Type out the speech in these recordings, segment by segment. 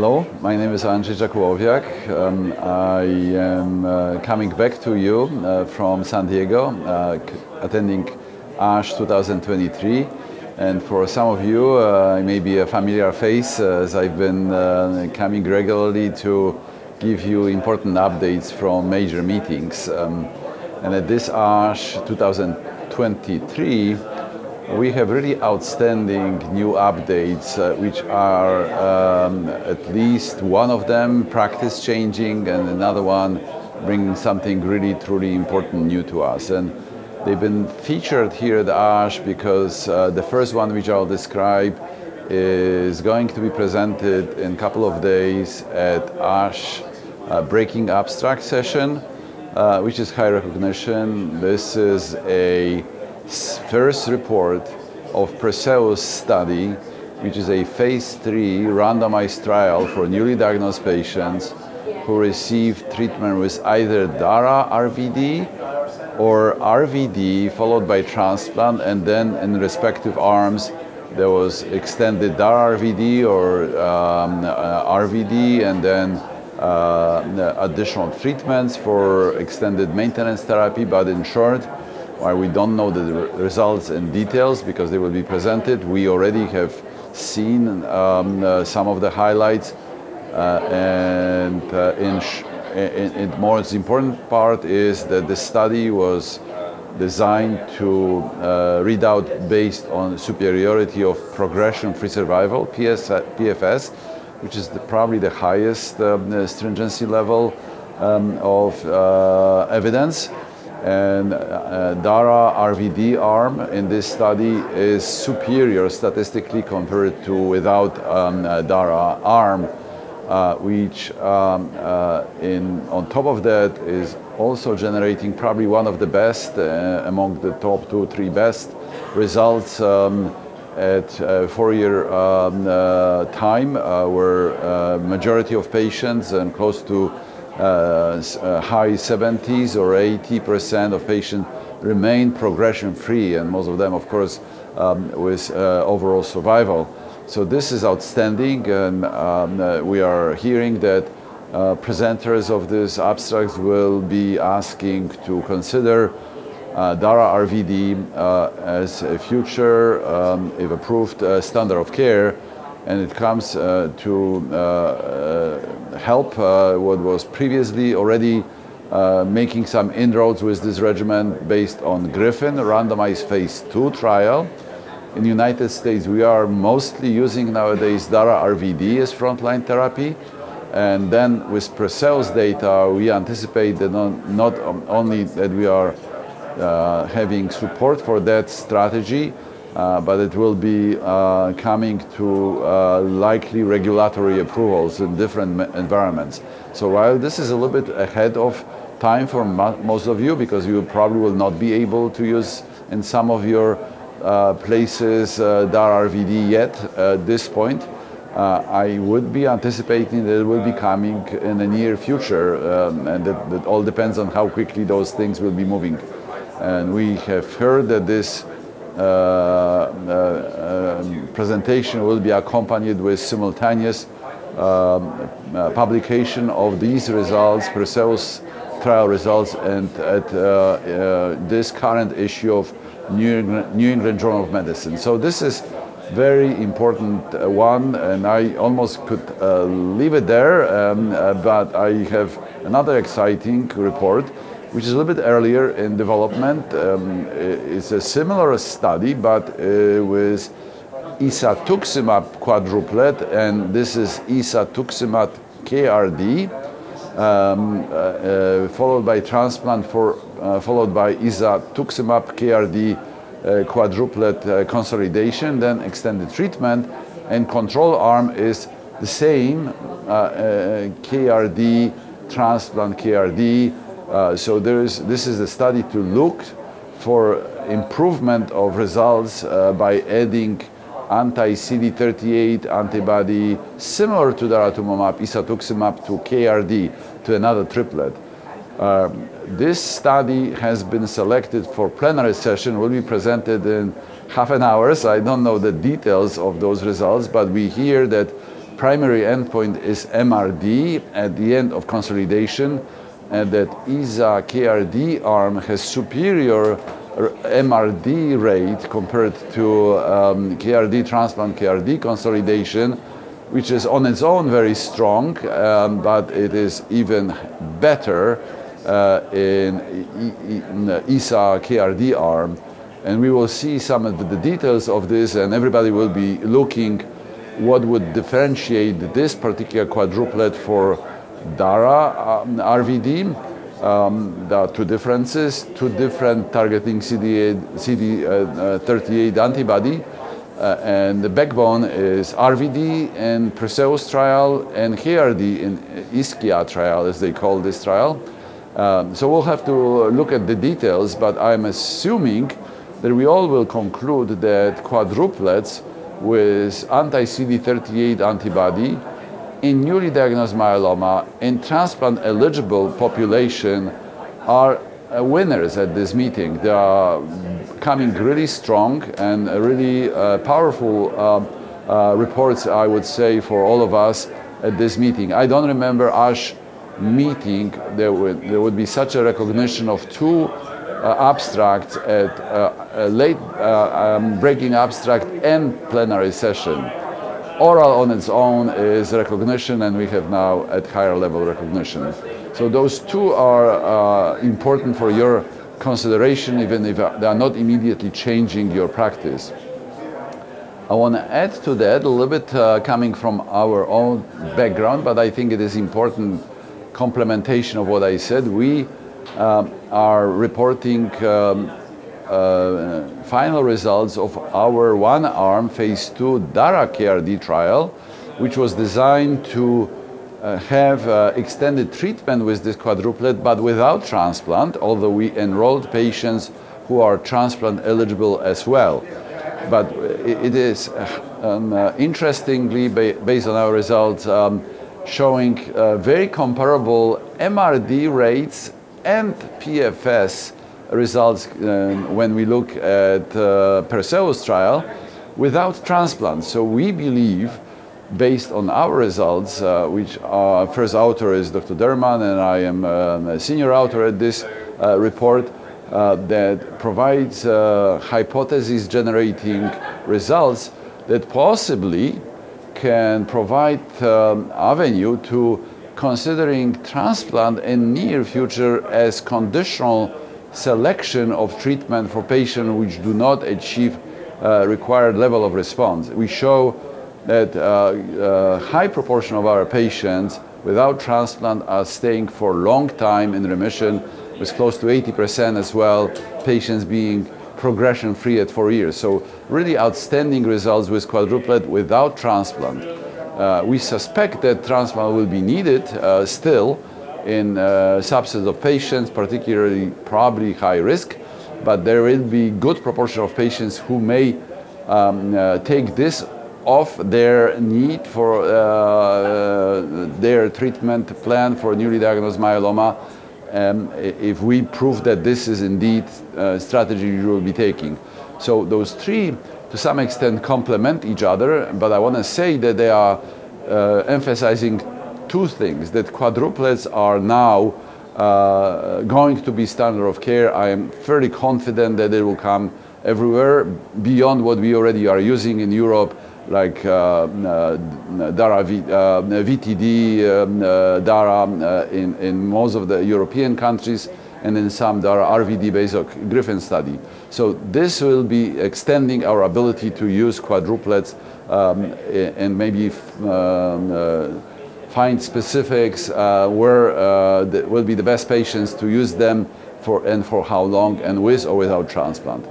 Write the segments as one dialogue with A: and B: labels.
A: Hello, my name is Andrzej Jakubowiak. Um, I am uh, coming back to you uh, from San Diego, uh, attending ASH 2023. And for some of you, uh, I may be a familiar face as I've been uh, coming regularly to give you important updates from major meetings. Um, and at this ASH 2023, we have really outstanding new updates, uh, which are um, at least one of them practice changing, and another one bringing something really truly important new to us. And they've been featured here at ASH because uh, the first one, which I'll describe, is going to be presented in a couple of days at ASH uh, Breaking Abstract session, uh, which is high recognition. This is a first report of Perseus study, which is a phase three randomized trial for newly diagnosed patients who received treatment with either DARA RVD or RVD followed by transplant, and then in respective arms there was extended DARA RVD or um, uh, RVD, and then uh, additional treatments for extended maintenance therapy. But in short, while we don't know the re- results and details because they will be presented, we already have seen um, uh, some of the highlights. Uh, and uh, in, in, in most important part is that the study was designed to uh, read out based on superiority of progression-free survival (PS, PFS, which is the, probably the highest um, stringency level um, of uh, evidence and uh, DARA RVD arm in this study is superior statistically compared to without um, uh, DARA arm, uh, which um, uh, in, on top of that is also generating probably one of the best uh, among the top two, three best results um, at uh, four-year um, uh, time, uh, where uh, majority of patients and close to uh, uh, high 70s or 80% of patients remain progression free, and most of them, of course, um, with uh, overall survival. So this is outstanding, and um, uh, we are hearing that uh, presenters of these abstracts will be asking to consider uh, DARA RVD uh, as a future, um, if approved, uh, standard of care and it comes uh, to uh, uh, help uh, what was previously already uh, making some inroads with this regimen based on Griffin randomized phase two trial. In the United States, we are mostly using nowadays DARA RVD as frontline therapy. And then with Perseus data, we anticipate that not, not only that we are uh, having support for that strategy, but it will be uh, coming to uh, likely regulatory approvals in different environments. So while this is a little bit ahead of time for mo- most of you, because you probably will not be able to use in some of your uh, places uh, DAR RVD yet at this point, uh, I would be anticipating that it will be coming in the near future, um, and that, all depends on how quickly those things will be moving. And we have heard that this uh, uh, presentation will be accompanied with simultaneous um, uh, publication of these results, Perseus trial results, and at uh, uh, this current issue of New England, Journal of Medicine. So this is very important uh, one, and I almost could uh, leave it there, um, uh, but I have another exciting report, which is a little bit earlier in development. Um, it's a similar study, but uh, with isatuximab quadruplet, and this is isatuximab KRD, um, uh, uh, followed by transplant, for, uh, followed by isatuximab KRD uh, quadruplet uh, consolidation, then extended treatment, and control arm is the same KRD transplant KRD. Uh, so there is this is a study to look for improvement of results uh, by adding anti-CD38 antibody similar to daratumumab, isatuximab to KRD to another triplet. Um, this study has been selected for plenary session, will be presented in half an hour. So I don't know the details of those results, but we hear that primary endpoint is MRD at the end of consolidation, and that Isa KRD arm has superior MRD rate compared to um, KRD transplant, KRD consolidation, which is on its own very strong, um, but it is even better uh, in, in Isa KRD arm. And we will see some of the details of this, and everybody will be looking what would differentiate this particular quadruplet for DARA um, RVD. Um, there are two differences, two different targeting CD38 CD, uh, uh, antibody. Uh, and the backbone is RVD and Perseus trial and KRD in IsKia trial, as they call this trial. Um, so we'll have to look at the details, but I'm assuming that we all will conclude that quadruplets with anti-CD38 antibody in newly diagnosed myeloma in transplant eligible population are uh, winners at this meeting. They are coming really strong and really uh, powerful uh, uh, reports, I would say, for all of us at this meeting. I don't remember ASH meeting there would, there would be such a recognition of two uh, abstracts at uh, a late um, breaking abstract and plenary session. Oral on its own is recognition, and we have now at higher level recognition. So those two are uh, important for your consideration, even if they are not immediately changing your practice. I want to add to that a little bit uh, coming from our own background, but I think it is important complementation of what I said. We um, are reporting um, uh, final results of our one arm phase 2 DARA KRD trial, which was designed to uh, have uh, extended treatment with this quadruplet but without transplant, although we enrolled patients who are transplant eligible as well. But it is um, uh, interestingly, ba based on our results, um, showing uh, very comparable MRD rates and PFS results um, when we look at uh, Perseus trial without transplant. So we believe, based on our results, uh, which our first author is Dr. Derman and I am um, a senior author at this uh, report, uh, that provides uh, hypothesis generating results that possibly can provide um, avenue to considering transplant in near future as conditional selection of treatment for patients which do not achieve uh, required level of response. We show that uh, uh, high proportion of our patients without transplant are staying for a long time in remission, with close to 80% as well, patients being progression free at four years. So really outstanding results with quadruplet without transplant. Uh, we suspect that transplant will be needed uh, still in uh, subset of patients, particularly probably high risk, but there will be good proportion of patients who may um, uh, take this off their need for uh, their treatment plan for newly diagnosed myeloma um, if we prove that this is indeed a strategy you will be taking. So those three, to some extent, complement each other, but I want to say that they are uh, emphasizing two things, that quadruplets are now uh, going to be standard of care. I am fairly confident that they will come everywhere beyond what we already are using in Europe like uh, uh, DARA v, uh, VTD, um, DARA in, in most of the European countries, and in some DARA RVD based on Griffin study. So this will be extending our ability to use quadruplets um, and maybe um, uh, find specifics uh, where uh, will be the best patients to use them for and for how long and with or without transplant.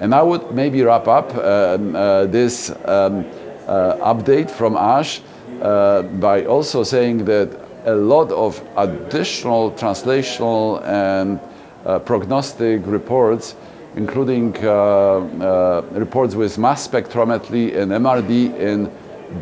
A: And I would maybe wrap up um, uh, this um, uh, update from ASH uh, by also saying that a lot of additional translational and uh, prognostic reports, including reports with mass spectrometry and MRD in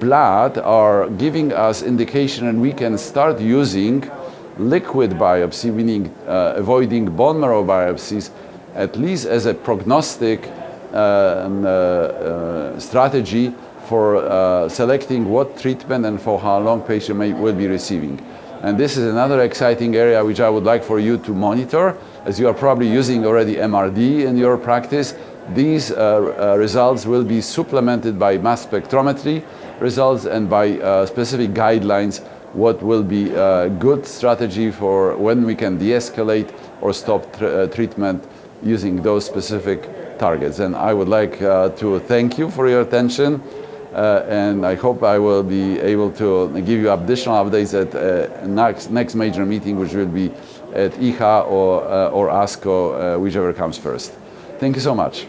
A: blood, are giving us indication and we can start using liquid biopsy, meaning uh, avoiding bone marrow biopsies, at least as a prognostic uh, uh, strategy for uh, selecting what treatment and for how long patient may, will be receiving. And this is another exciting area which I would like for you to monitor, as you are probably using already MRD in your practice. These uh, uh, results will be supplemented by mass spectrometry results and by uh, specific guidelines what will be a good strategy for when we can de-escalate or stop tr- treatment using those specific targets. And I would like to thank you for your attention. Uh, and I hope I will be able to give you additional updates at uh, next, next major meeting, which will be at EHA or, uh, or ASCO, whichever comes first. Thank you so much.